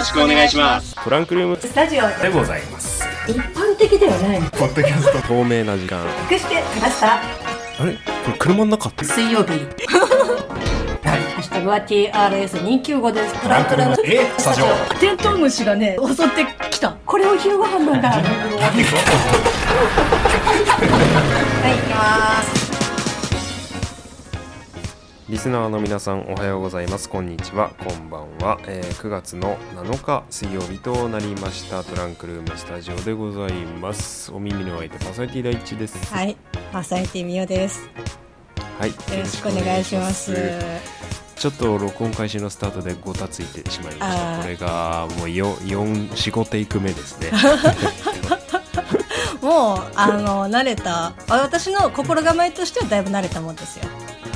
ろしくお願いします。トランクルーム。スタジオでございます。一般的ではないポッドキャスト。透明な時間。隠してきました？あれ？これ車の中？って水曜日。ハッシュタグは TRS295 です。トランクルーム。えスタジオ。テントウムシがね襲ってきた。これを昼ご飯なんだ。はい行きますリスナーの皆さんおはようございます。こんにちは。こんばんは、えー9月の7日水曜日となりました。トランクルームスタジオでございます。お耳の相手パーソナリティ第一です。はい。パーソナリティみよです。はい。よろしくお願いします。ちょっと録音開始のスタートでごたついてしまいました。これがもう45テイク目ですね。もうあの慣れた。あ私の心構えとしてはだいぶ慣れたもんですよ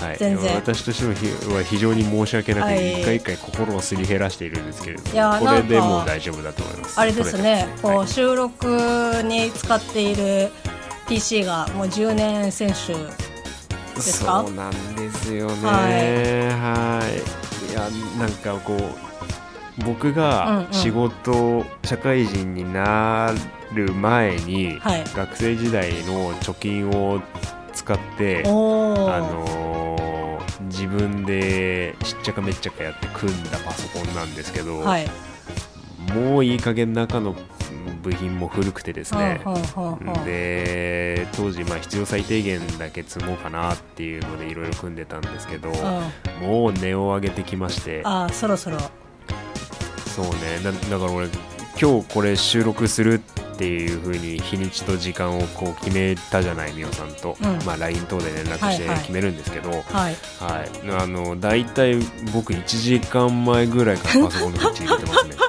はい、全然。私としては非常に申し訳なくはい。て一回一回心をすり減らしているんですけれどいやもこれでもう大丈夫だと思います。あれですね。こう収録に使っている PC がもう10年選手ですか？そうなんですよね。ははい。いやなんかこう僕うんがうん。仕事、社会人になる前に、はい。学生時代の貯金を使ってあのー自分でしっちゃかめっちゃかやって組んだパソコンなんですけど、はい。もういい加減中の部品も古くてですね、で当時まあ必要最低限だけ積もうかなっていうのでいろいろ組んでたんですけど、うん。もう値を上げてきまして。あーそろそろ。そうね。だだから俺今日これ収録するっていう風に日にちと時間をこう決めたじゃないみおさんと、うん。まあ、LINE 等で連絡してはいはい。決めるんですけど、はい。はい。あの大体僕1時間前ぐらいからパソコンのスイッチ入れてますね。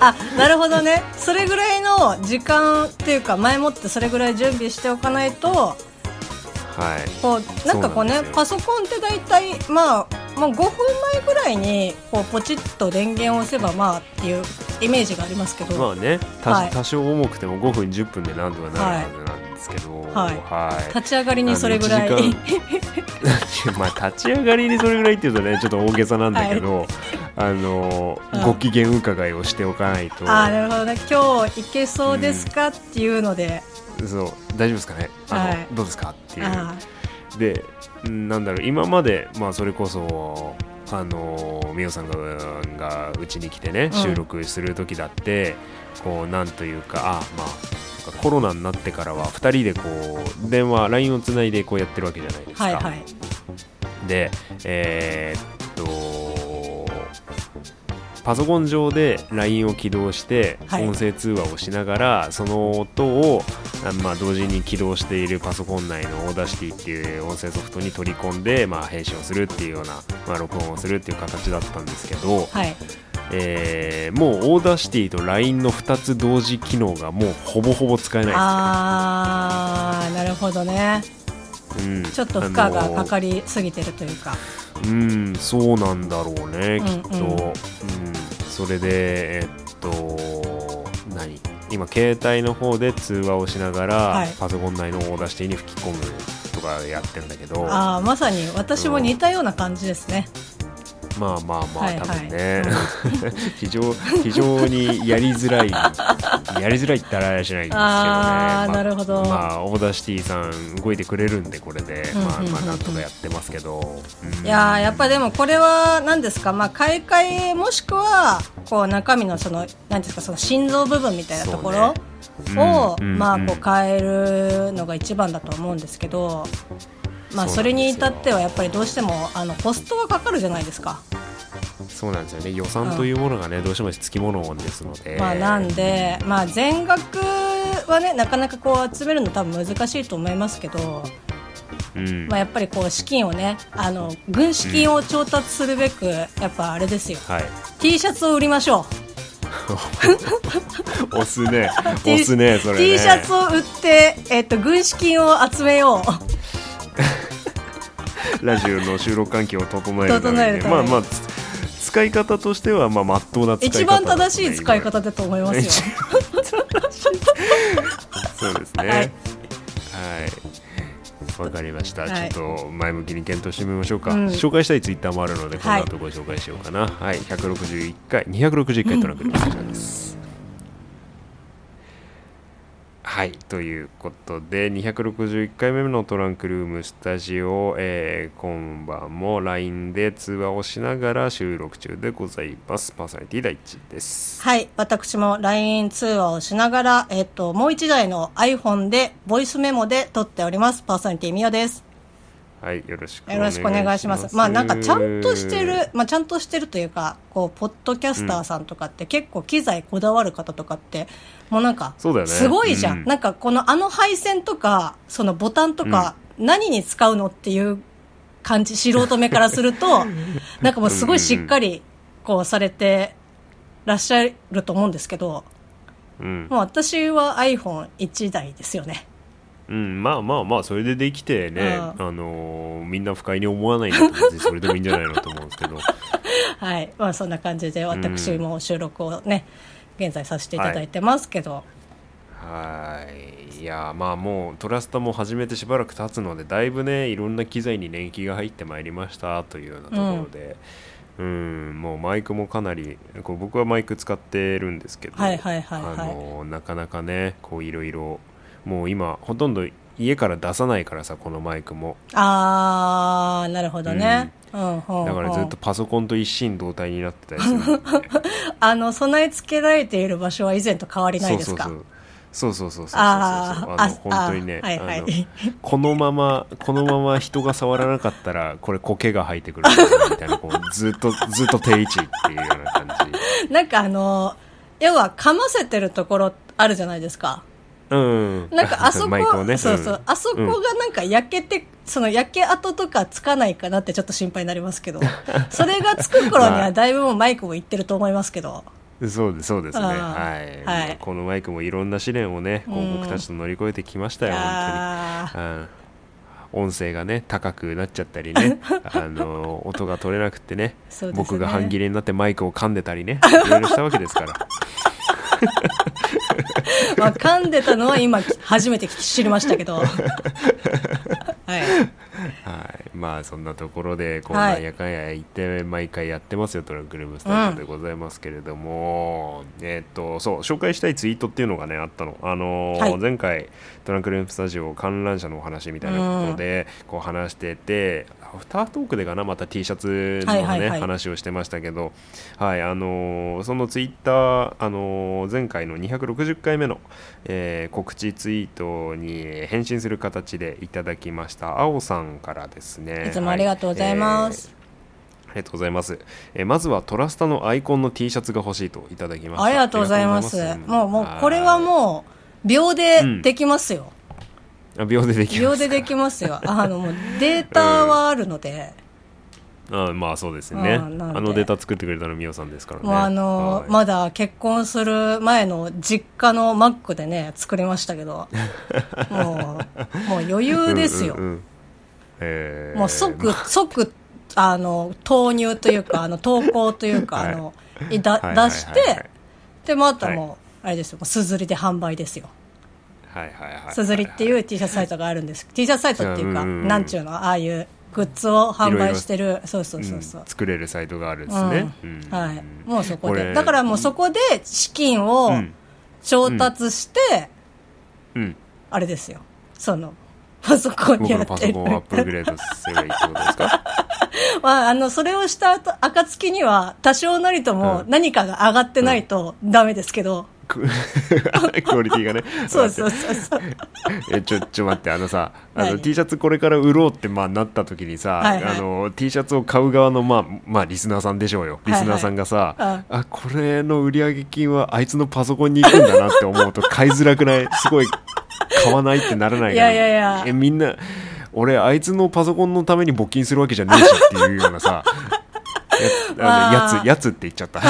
あなるほどね。それぐらいの時間っていうか前もってそれぐらい準備しておかないとはい。こうなんかこうねパソコンって大体まあまあ、5分前ぐらいにこうポチッと電源を押せばまあっていうイメージがありますけど、まあねたはい。多少重くても5分10分でなんとかなるはずなんですけど、はい。はい。立ち上がりにそれぐらい。あの1まあ立ち上がりにそれぐらいっていうとねちょっと大げさなんだけど、あの、うん。ご機嫌伺いをしておかないと。ああなるほどね。今日いけそうですかっていうので、そう。大丈夫ですかね？あの、はい。どうですか？っていう。あでうんなんだろう。今までまあそれこそあのみおさんががうちに来てねん収録する時だって、こうなんというかあまあコロナになってからは2人でこう電話 LINE をつないでこうやってるわけじゃないですか。はいはいでえーパソコン上で LINE を起動してはい。音声通話をしながら、その音をあまあ、同時に起動しているパソコン内の Audacity っていう音声ソフトに取り込んで、まあ、編集をするっていうような、まあ、録音をするっていう形だったんですけど、はい。えーもう Audacity と LINE の2つ同時機能がもうほぼほぼ使えないあーなるほどね。ですね。うん。ちょっと負荷がかりかりすぎてるというか、うんそうなんだろうね、うんきっと、うん。うん、それでえっと何？今携帯の方で通話をしながら、はい。パソコン内の Audacity に吹き込むとかやってんだけど。ああまさに私も似たような感じですね。まあまあまあ、はいはい。多分ね。非常非常にやりづらいやりづらいってあれはしないんですけどね。あーまなるほど。まあ Audacity さん動いてくれるんでこれで、うんうんうんうん。まあまあなんとかやってますけど、うん。いやーやっぱでもこれは何ですか、まあ、買い替えもしくはこう中身のその何ですか？その心臓部分みたいなところを、まあうんこう変えるのが一番だと思うんですけど、まあ、それに至ってはやっぱりどうしてもあのコストがかかるじゃないですか。そうなんですよね。予算というものがね、どうしてもつきものですので、まあ、なんで、まあ、全額はねなかなかこう集めるの多分難しいと思いますけど、うん。まあ、やっぱりこう資金をねあの軍資金を調達するべく、やっぱあれですよ。はい。T シャツを売りましょ 押すね。押すねそれね。T シャツを売って、えっと、軍資金を集めよう。ラジオの収録環境を整えるために整えるために。まあまあつ使い方としてはまあ真っ当な使い方一番正しい使い方だと思いますよ。そうですね。ははい。い。わかりました、はい。ちょっと前向きに検討してみましょうか、うん。紹介したいツイッターもあるのでこのはい後ご紹介しようかな。はい、161回261回トランクルームスタジオです、はいということで261回目のトランクルームスタジオ、えー今晩も LINE で通話をしながら収録中でございますパーソナリティ第一ですはい。私も LINE 通話をしながら、えっ、と、もう一台の iPhone で、ボイスメモで撮っております。パーソナリティみよです。はいよろしくよろしくお願いします。まあなんかちゃんとしてる、まあちゃんとしてるというか、こう、ポッドキャスターさんとかって結構機材こだわる方とかって、もうなんか、そうだよねすごいじゃん。うんなんかこのあの配線とか、そのボタンとか、何に使うのっていう感じ、素人目からすると、なんかもうすごいしっかり、こうされてらっしゃると思うんですけど、うんもう私は iPhone1 台ですよね。うん、まあまあまあそれでできてね、うあのーみんな不快に思わないんだっそれでもいいんじゃないのと思うんですけど。はい。まあそんな感じで私も収録をね、現在させていただいてますけど、はい。いやまあもうトラスタも始めてしばらく経つのでだいぶねいろんな機材に年季が入ってまいりましたというようなところで、うん。もうマイクもかなりこう僕はマイク使ってるんですけど、はいはいはいはい。あのなかなかねこういろいろもう今ほとんど家から出さないからさこのマイクも。ああなるほどね、うん、うん、だからずっとパソコンと一心同体になってたりする。あの備え付けられている場所は以前と変わりないですか？そうそうそう。そうそうそうそうあの本当にね、そう、このままこのまま人が触らなかったらこれ苔が生えてくるみたいなこうずっと ずっと定位置っていうような感じ。なんかあの要はかませてるところあるじゃないですか。うん。なんかあそこ、ね。そうそう、ん。あそこがなんか焼けて、その焼け跡とかつかないかなってちょっと心配になりますけど、それがつく頃にはだいぶもうマイクもいってると思いますけど、そうですそうですね。あはい、ーはい。このマイクもいろんな試練をねこう僕たちと乗り越えてきましたよ、あ本当に、うん、音声がね高くなっちゃったりね あの音が取れなくてねね。僕が半切れになってマイクを噛んでたりねいろいろしたわけですから。ーまあ、噛んでたのは今初めて知りましたけど、はい。はい、まあそんなところでこうはい。なんやかんや言って毎回やってますよトランクルームスタジオでございますけれども、えっとそう紹介したいツイートっていうのがねあったの、あのーはい。前回トランクルームスタジオ観覧車のお話みたいなことでこう話してて、アフタートークでかなまた T シャツのね、はいはいはい。話をしてましたけど、はいあのーそのツイッター、あのー前回の260回目の、えー告知ツイートに返信する形でいただきました。青さんからですね。いつもありがとうございます。はいえーありがとうございます、えーまずはトラスタのアイコンの T シャツが欲しいといただきました。ありがとうございます。ありがとうもう、ございますもう、これはもう、秒でできますよ。あ秒でできます秒でできますよ。あの、もう、データはあるので、あまあそうですね。あのデータ作ってくれたのみおさんですからね。もうあのはい。まだ結婚する前の実家のマックでね、作りましたけど、もう、もう余裕ですよ。うんうんうん。えー。もう即、即、あの、投入というか、あの、投稿というか、はい。あの、いだはいはいはいはい。出して、で、またもう、あれですよ、すずりで販売ですよ。はいはいはいすずりっていう T シャツサイトがあるんです。T シャツサイトっていうか、うん。うんうんなんちゅうの、ああいうグッズを販売してる、そうそうそうそう。うん。作れるサイトがあるんですね、うん。はい。もうそこで。だからもうそこで資金をうん。調達して、うん。あれですよ。その、パソコンにやってる。パソコンをアップグレードすればいいってことですか？まあ、あの、それをした後、暁には、多少なりともうん。何かが上がってないとダメですけど、ク クオリティがね。そうそうそうそう。えちょちょ待ってあのさあの何？T シャツこれから売ろうってまあなった時にさ、はいはい。あの T シャツを買う側のまあまあリスナーさんでしょうよ。リスナーさんがさ、はいはいあこれの売上金はあいつのパソコンに行くんだなって思うと買いづらくない？すごい買わないってならないかないやいやいや。えみんな俺あいつのパソコンのために募金するわけじゃねえしっていうようなさやつやつって言っちゃった。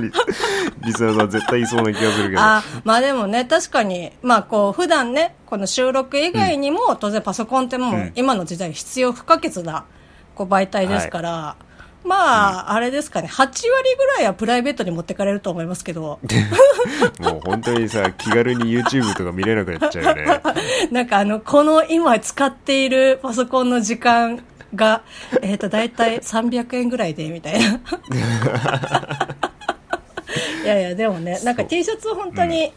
リ リスナーさん絶対いそうな気がするけど。あまあでもね、確かに、まあこう、普段ね、この収録以外にも、当然パソコンってもううん。今の時代必要不可欠な、こう、媒体ですから、まあ、あれですかね、8割ぐらいはプライベートに持ってかれると思いますけど、もう本当にさ気軽に YouTube とか見れなくなっちゃうよね。なんかあの、この今使っているパソコンの時間が、えっ、と、だいたい300円ぐらいで、みたいな。いやいや、でもね、なんか T シャツ本当に、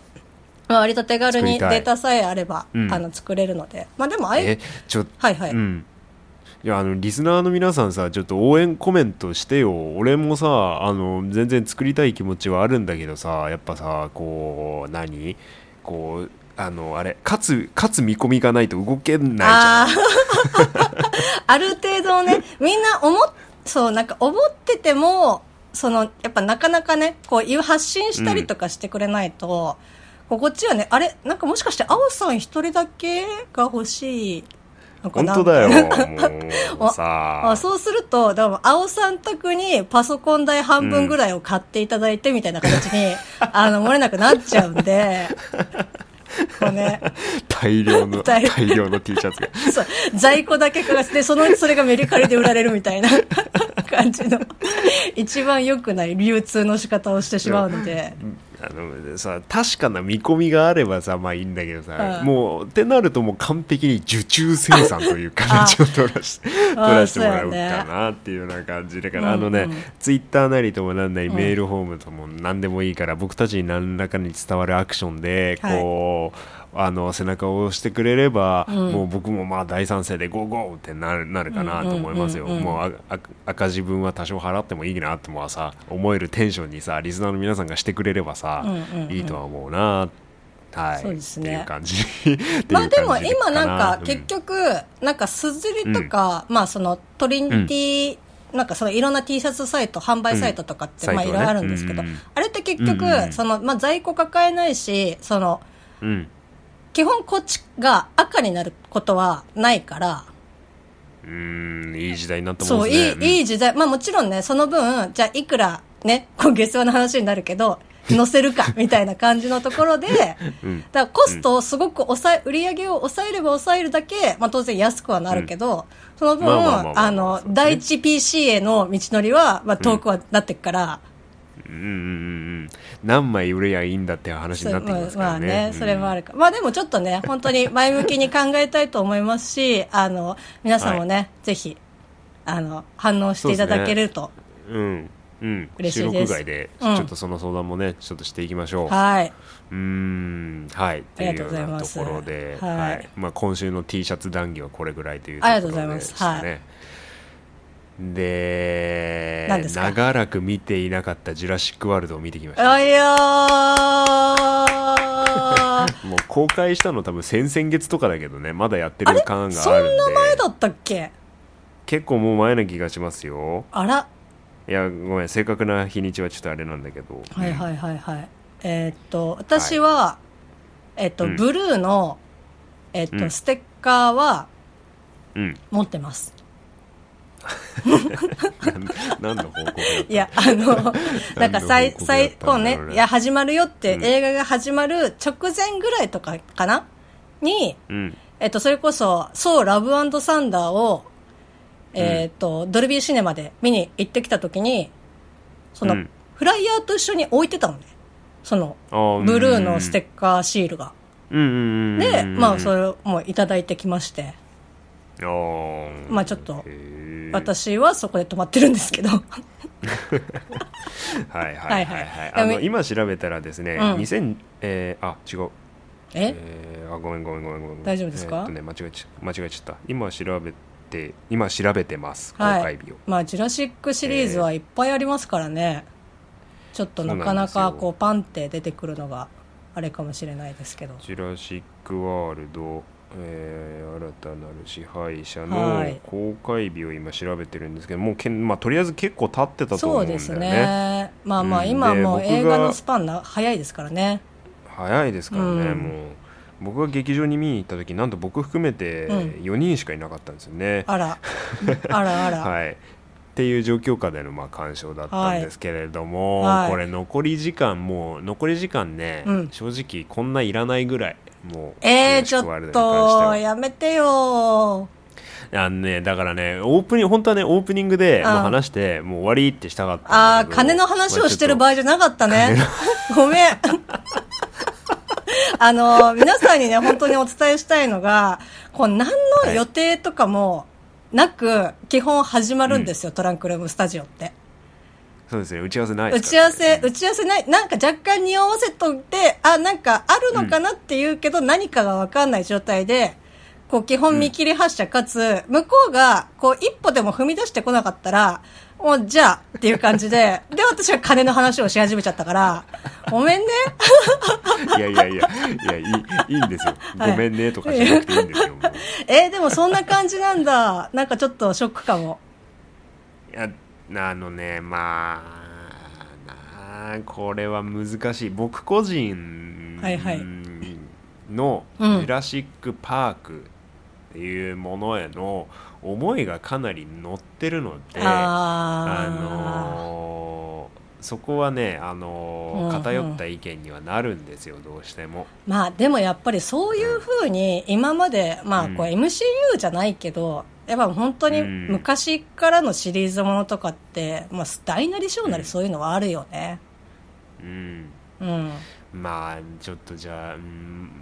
まあ割と手軽にデータさえあれば、うん。あの、作れるので。まあでも、あえれ、ちょはいはい。うん。いやあのリスナーの皆さんさちょっと応援コメントしてよ。俺もさあの全然作りたい気持ちはあるんだけどさやっぱさこう何？こうあのあれ勝つ勝つ見込みがないと動けないじゃんある程度ね、みんな思っ、そう、なんか思ってても、その、やっぱなかなかね、こう、いう発信したりとかしてくれないと、こうこっちはね、あれ、なんかもしかして、青さん一人だけが欲しいのかな本当だよ もうさ。あそうすると、だから青さん宅にパソコン代半分ぐらいを買っていただいてみたいな形に、あの、漏れなくなっちゃうんで、ね、大量の大大量の T シャツが。そう、在庫だけかがして、そのうちそれがメルカリで売られるみたいな。感じの、一番良くない流通の仕方をしてしまうので、あのさ確かな見込みがあればさまあいいんだけどさ、うん。もうってなるともう完璧に受注生産という形を取らし取らせてもらおうかなっていうような感じだから、あのね、うんうん。ツイッターなりともなんなり、うん。メールフォームとも何でもいいから僕たちに何らかに伝わるアクションでこう、あの背中を押してくれれば、うん。もう僕もまあ大賛成でゴーゴーってなるなるかなと思いますよ、もう赤字分は多少払ってもいいなってもさ思えるテンションにさリスナーの皆さんがしてくれればさ、いいとは思うな。はい。そうですね。まあでも今なんかうん。結局、なんかすずりとか、まあそのトリニティ、なんかそのいろんな T シャツサイト、販売サイトとかって、まあいろいろあるんですけど、あれって結局、その、まあ在庫抱えないし、その、うん基本こっちが赤になることはないから、うーんいい時代になったもそう、んですね。いい、いい時代。まあもちろんね、その分、じゃあいくらね、こう下世話の話になるけど、乗せるか、みたいな感じのところで、うん。だからコストをすごく抑え、売り上げを抑えれば抑えるだけ、まあ当然安くはなるけど、その分、まあの第一 PC への道のりは、まあ遠くはなってくから、うんうんうんうん何枚売れやいいんだっていう話になってきますからね。まあね、うん。それもあるか。まあでもちょっとね、本当に前向きに考えたいと思いますし、あの、皆さんもね、ぜひ、あの、反応していただけると。うん。うん。嬉しいです。収録外でちうん。ょっとその相談もねちょっとしていきましょう。はい。うーん。はい。っていうようありがとうございなとますころで、はい。はい。まあ、今週の T シャツ談義はこれぐらいというところありがとうございます。でしたね。で何ですか？長らく見ていなかった「ジュラシック・ワールド」を見てきました。あいやー。もう公開したの多分先々月とかだけどねまだやってる感がそんあるんでな前だったっけ？結構もう前な気がしますよ。あら。いやごめん正確な日にちはちょっとあれなんだけど。はいはいはいはい。えーっと、私は、えーっと、うん。ブルーの、えーっと、うん。ステッカーはうん。持ってます。何の報告いや、あの、なんか最、最、こうね、いや、始まるよって、うん。映画が始まる直前ぐらいとかかな？に、うん。えっと、それこそ、そう、ラブサンダーを、えっと、ドルビーシネマで見に行ってきたときに、その、うん。フライヤーと一緒に置いてたのね。その、ブルーのステッカーシールが。うんうんうんうんで、まあ、それをもういただいてきまして、まあちょっと私はそこで止まってるんですけど。はいはいはいはい、はいはい。あの今調べたらですね、うん。2000えーあ違う。え？えーあごめんごめんごめんごめん大丈夫ですか？えーっとね間違えちゃ間違えちゃった。今調べて今調べてます公はい。開日を、。まあ、ジュラシックシリーズはいっぱいありますからね。ちょっとなかなかこうパンって出てくるのがあれかもしれないですけど。ジュラシック・ワールド、えー新たなる支配者はのい。公開日を今調べてるんですけどもうけん、まあ、とりあえず結構経ってたと思そうですうんだよね。ね。まあまあ、うん。今もう映画のスパンな早いですからね。早いですからね、うん。もう。僕が劇場に見に行った時なんと僕含めてうん。4人しかいなかったんですよね、あら、あらあら。はい。っていう状況下でのまあ鑑賞だったんですけれども、はい。これ残り時間もう残り時間ね、うん。正直こんないらないぐらいもうえー、ちょっと、やめてよあのねだからねオープニング本当はねオープニングでもううん話してもう終わりってしたかったああ、金の話をしてる場ま合じゃなかったね。ごめん。あの、皆さんにね、本当にお伝えしたいのが、こう、何の予定とかもなく、基本始まるんですよ、トランクルームスタジオって。あそうですね。打ち合わせないで打ち合わせ、打ち合わせない、なんか若干匂わせといて、あ、なんかあるのかなって言うけど、何かがわかんない状態で、こう基本見切り発車かつ、向こうが、こう一歩でも踏み出してこなかったら、もうじゃあっていう感じで、で私は金の話をし始めちゃったから、ごめんね。いやいやいやいやいいいいんですよ。はい。ごめんねとかしなくていいんですよ えーでもそんな感じなんだ。なんかちょっとショックかも。いやあのねまあなあこれは難しい。僕個人の「ジうん。ュラシック・パーク」っていうものへの思いがかなり乗ってるのであ。のーそこはね、あの偏った意見にはなるんですよどうしても。まあでもやっぱりそういうふうに今まで、まあこううん。MCU じゃないけど、やっぱ本当にうん昔からのシリーズものとかって、まあ大なり小なりうんそういうのはあるよね。うんうん。まあちょっとじゃあうんう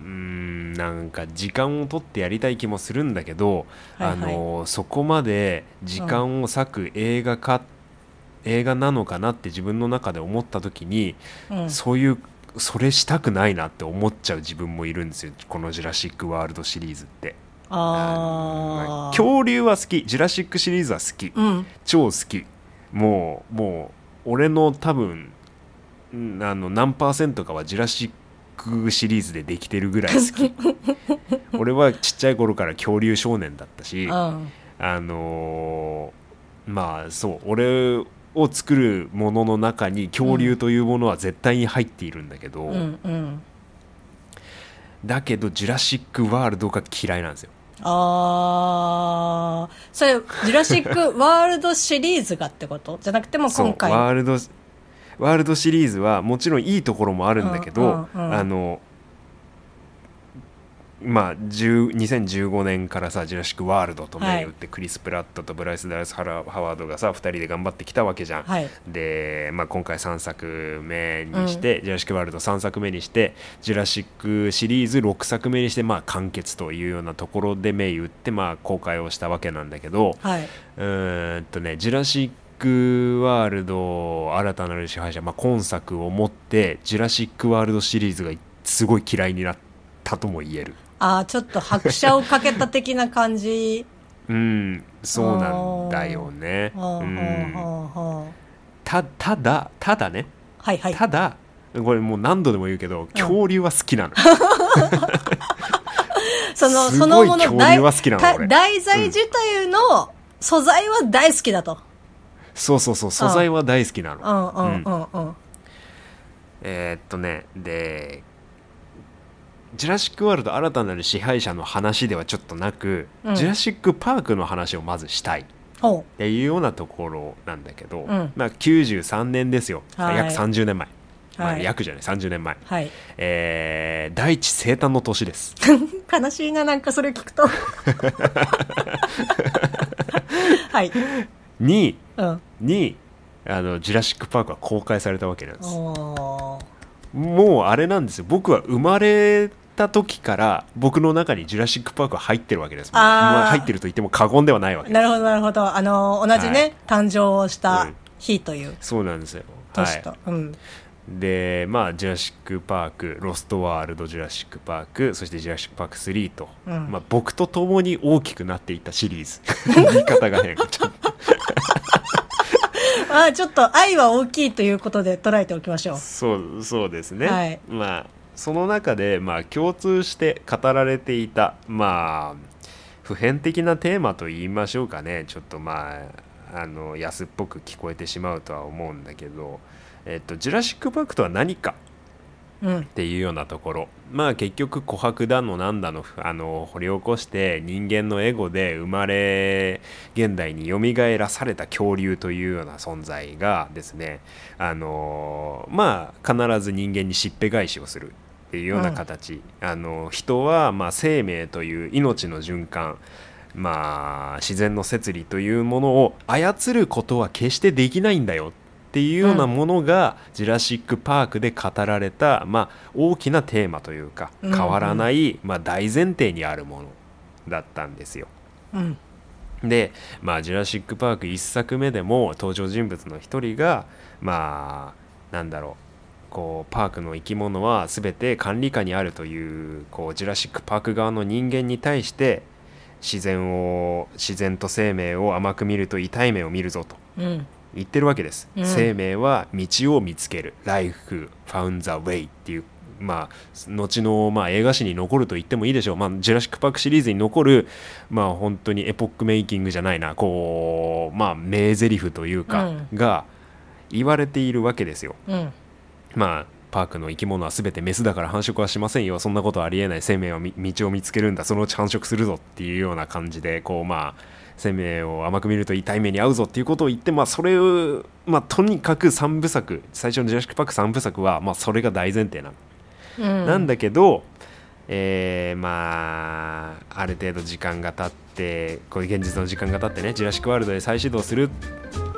んなんか時間を取ってやりたい気もするんだけど、はいはいあのそこまで時間を割く映画か、映画なのかなって自分の中で思った時に、うん。そういうそれしたくないなって思っちゃう自分もいるんですよこの「ジュラシック・ワールド」シリーズって。まあ。恐竜は好きジュラシックシリーズは好きうん。超好きもうもう俺の多分んあの何パーセントかはジュラシックシリーズでできてるぐらい好き 俺はちっちゃい頃から恐竜少年だったしうん。あのーまあそう俺を作るものの中に恐竜というものは絶対に入っているんだけど、うん。うん。だけどジュラシック・ワールドが嫌いなんですよああ。それ、ジュラシックワールドシリーズがってこと？じゃなくても今回。ワールドワールドシリーズはもちろんいいところもあるんだけど、うんうんうんあのまあ10 2015年からさ「ジュラシック・ワールド」と銘打って、クリス・プラットとブライス・ダイス・ハラハワードがさ2人で頑張ってきたわけじゃん。はい。で、まあ、今回3作目にして、ジュラシック・ワールド3作目にしてジュラシックシリーズ6作目にして、まあ、完結というようなところで銘打って、まあ、公開をしたわけなんだけど、はい。うーんとね、ジュラシック・ワールド新たなる支配者、まあ、今作をもってジュラシック・ワールドシリーズがすごい嫌いになったとも言えるああ、ちょっと拍車をかけた的な感じ。うんそうなんだよね、うん、たただただね。はいはい。ただこれもう何度でも言うけど恐竜は好きなの、その、すそのものごい恐竜は好きなの題材自体の素材は大好きだと。そうそうそう素材は大好きなの、うんうんうん。うん。えーっとねでジュラシック・ワールド新たなる支配者の話ではちょっとなく、うん。ジュラシック・パークの話をまずしたい。っほていうようなところなんだけど、うん。まあ、93年ですよ、はい。約30年前、まあ、はい。約じゃない30年前、う。はい。えー第一生誕の年です。悲しいな、なんかそれ聞くと。はい。にうん。にあのジュラシック・パークは公開されたわけなんです。もうあれなんですよ。僕は生まれた時から僕の中にジュラシック・パークは入ってるわけですもうあー。まあ入ってると言っても過言ではないわけです。なるほど、なるほど。あの、同じね、はい。誕生をしたうん。日という。そうなんですよ。年と。はうん。い、でまあジュラシック・パークロストワールド・ジュラシック・パークそしてジュラシック・パーク3と、うん。まあ、僕と共に大きくなっていったシリーズ言い方が変ちょっとあちょっと愛は大きいということで捉えておきましょう。そうそうですね、はい。まあその中で、まあ、共通して語られていたまあ普遍的なテーマと言いましょうかね。ちょっとまああの安っぽく聞こえてしまうとは思うんだけど、えっと、ジュラシック・パークとは何かうん。っ。ていうようなところ。まあ結局琥珀だのなんだのあの掘り起こして人間のエゴで生まれ現代によみがえらされた恐竜というような存在がですねあのまあ必ず人間にしっぺ返しをするっていうような形、あの人はまあ生命という命の循環。まあ自然の摂理というものを操ることは決してできないんだよっていうようなものが、ジュラシック・パークで語られた、まあ、大きなテーマというかうん変わらない、まあ、大前提にあるものだったんですよ。うん。で、まあ、ジュラシック・パーク1作目でも登場人物の一人がまあなんだろうこうパークの生き物は全て管理下にあるというこうジュラシック・パーク側の人間に対して自然を自然と生命を甘く見ると痛い目を見るぞとうん。言ってるわけです、うん。生命は道を見つける。Life found the way っていうまあ後のまあ映画史に残ると言ってもいいでしょう、まあ、ジュラシック・パークシリーズに残るまあ本当にエポックメイキングじゃないな。こうまあ名台詞というか、うん。が言われているわけですよ。うんまあパークの生き物は全てメスだから繁殖はしませんよ。そんなことはありえない。生命はみ道を見つけるんだ。そのうち繁殖するぞっていうような感じでこうまあ生命を甘く見ると痛い目に遭うぞっていうことを言ってまあそれをまあとにかく3部作。最初の「ジュラシック・パーク」3部作はまあそれが大前提なの、うん。なんだけどえーまあある程度時間が経ってこういう現実の時間が経ってねジュラシック・ワールドで再始動する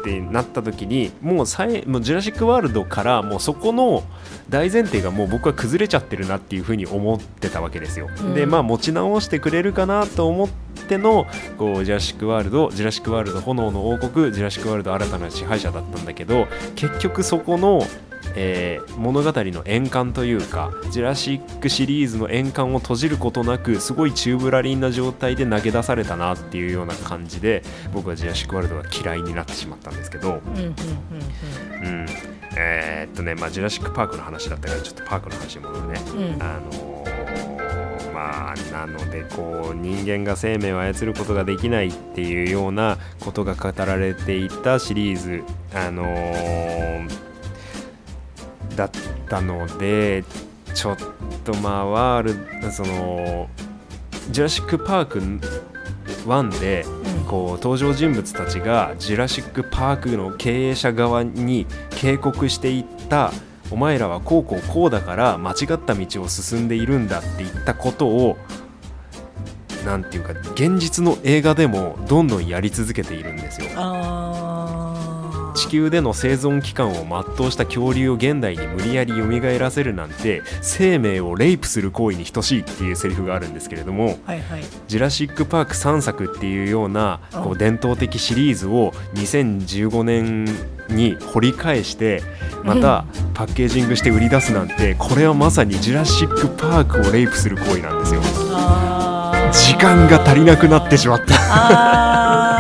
ってなった時にもうさいもうジュラシック・ワールドからもうそこの大前提がもう僕は崩れちゃってるなっていうふうに思ってたわけですよ。うんでまあ持ち直してくれるかなと思ってのこうジュラシック・ワールドジュラシック・ワールド炎の王国ジュラシック・ワールド新たな支配者だったんだけど結局そこのえー物語の円環というかジュラシックシリーズの円環を閉じることなくすごい宙ぶらりんな状態で投げ出されたなっていうような感じで僕はジュラシックワールドが嫌いになってしまったんですけど、うんえーっとねまあジュラシックパークの話だったからちょっとパークの話に戻るね。うんうん。あのーまあなのでこう人間が生命を操ることができないっていうようなことが語られていたシリーズ。あのーだったのでちょっとまあワールそのジュラシック・パーク1でうん。こう登場人物たちがジュラシック・パークの経営者側に警告していったお前らはこうこうこうだから間違った道を進んでいるんだって言ったことをなんていうか現実の映画でもどんどんやり続けているんですよ地球での生存期間を全うした恐竜を現代に無理やり蘇らせるなんて生命をレイプする行為に等しいっていうセリフがあるんですけれどもはいはいジュラシック・パーク3作っていうようなこう伝統的シリーズを2015年に掘り返してまたパッケージングして売り出すなんてこれはまさにジュラシック・パークをレイプする行為なんですよ時間が足りなくなってしまった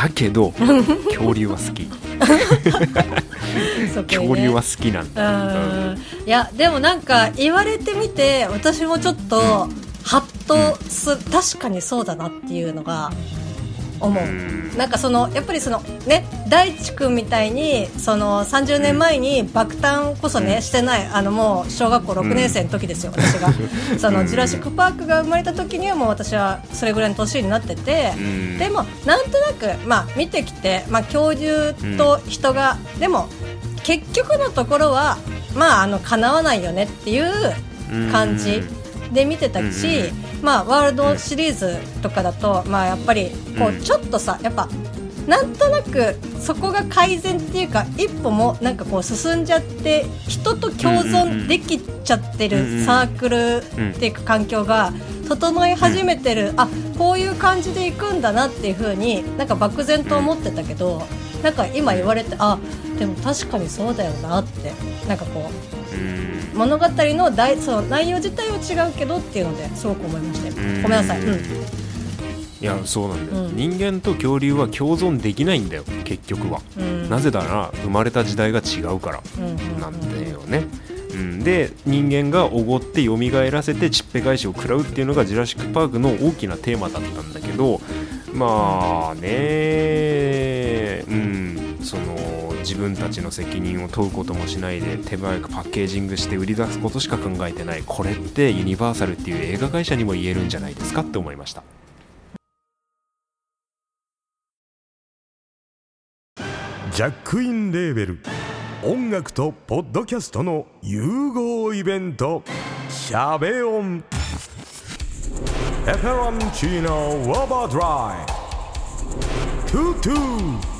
だけど 恐竜は好き。恐竜は好きなんだ。うん。いやでもなんか言われてみて私もちょっとハッとす確かにそうだなっていうのが思う、うん。なんかそのやっぱりそのね大地君みたいにその30年前に爆誕こそね、うん。してないあのもう小学校6年生の時ですよ、私が。そのジュラシック・パークが生まれた時にはもう私はそれぐらいの年になってて、うん。でもなんとなく、まあ、見てきて、まあ、恐竜と人が、でも結局のところはまああの叶わないよねっていう感じで見てたし、まあ、ワールドシリーズとかだと、まあ、やっぱりこううん。ちょっとさやっぱなんとなくそこが改善っていうか一歩もなんかこう進んじゃって人と共存できちゃってうんうんうんるサークルっていうか環境が整い始めてる、あこういう感じでいくんだなっていうふうになんか漠然と思ってたけど、なんか今言われてあでも確かにそうだよなってなんかこううん物語の大その内容自体は違うけどっていうのですごく思いましたよ。ごめんなさい、うん、いやそうなんだよ、うん。人間と恐竜は共存できないんだよ結局は、うん。なぜなら生まれた時代が違うからうん。うんなんだよね、うん、で人間がおごって蘇らせてちっぺ返しを食らうっていうのがジュラシック・パークの大きなテーマだったんだけどまあねうん。その自分たちの責任を問うこともしないで手早くパッケージングして売り出すことしか考えてない。これってユニバーサルっていう映画会社にも言えるんじゃないですかって思いました。ジャックインレーベル。音楽とポッドキャストの融合イベント「シャベオン」「ペペロンチーノウォーバードライ」「トゥトゥ」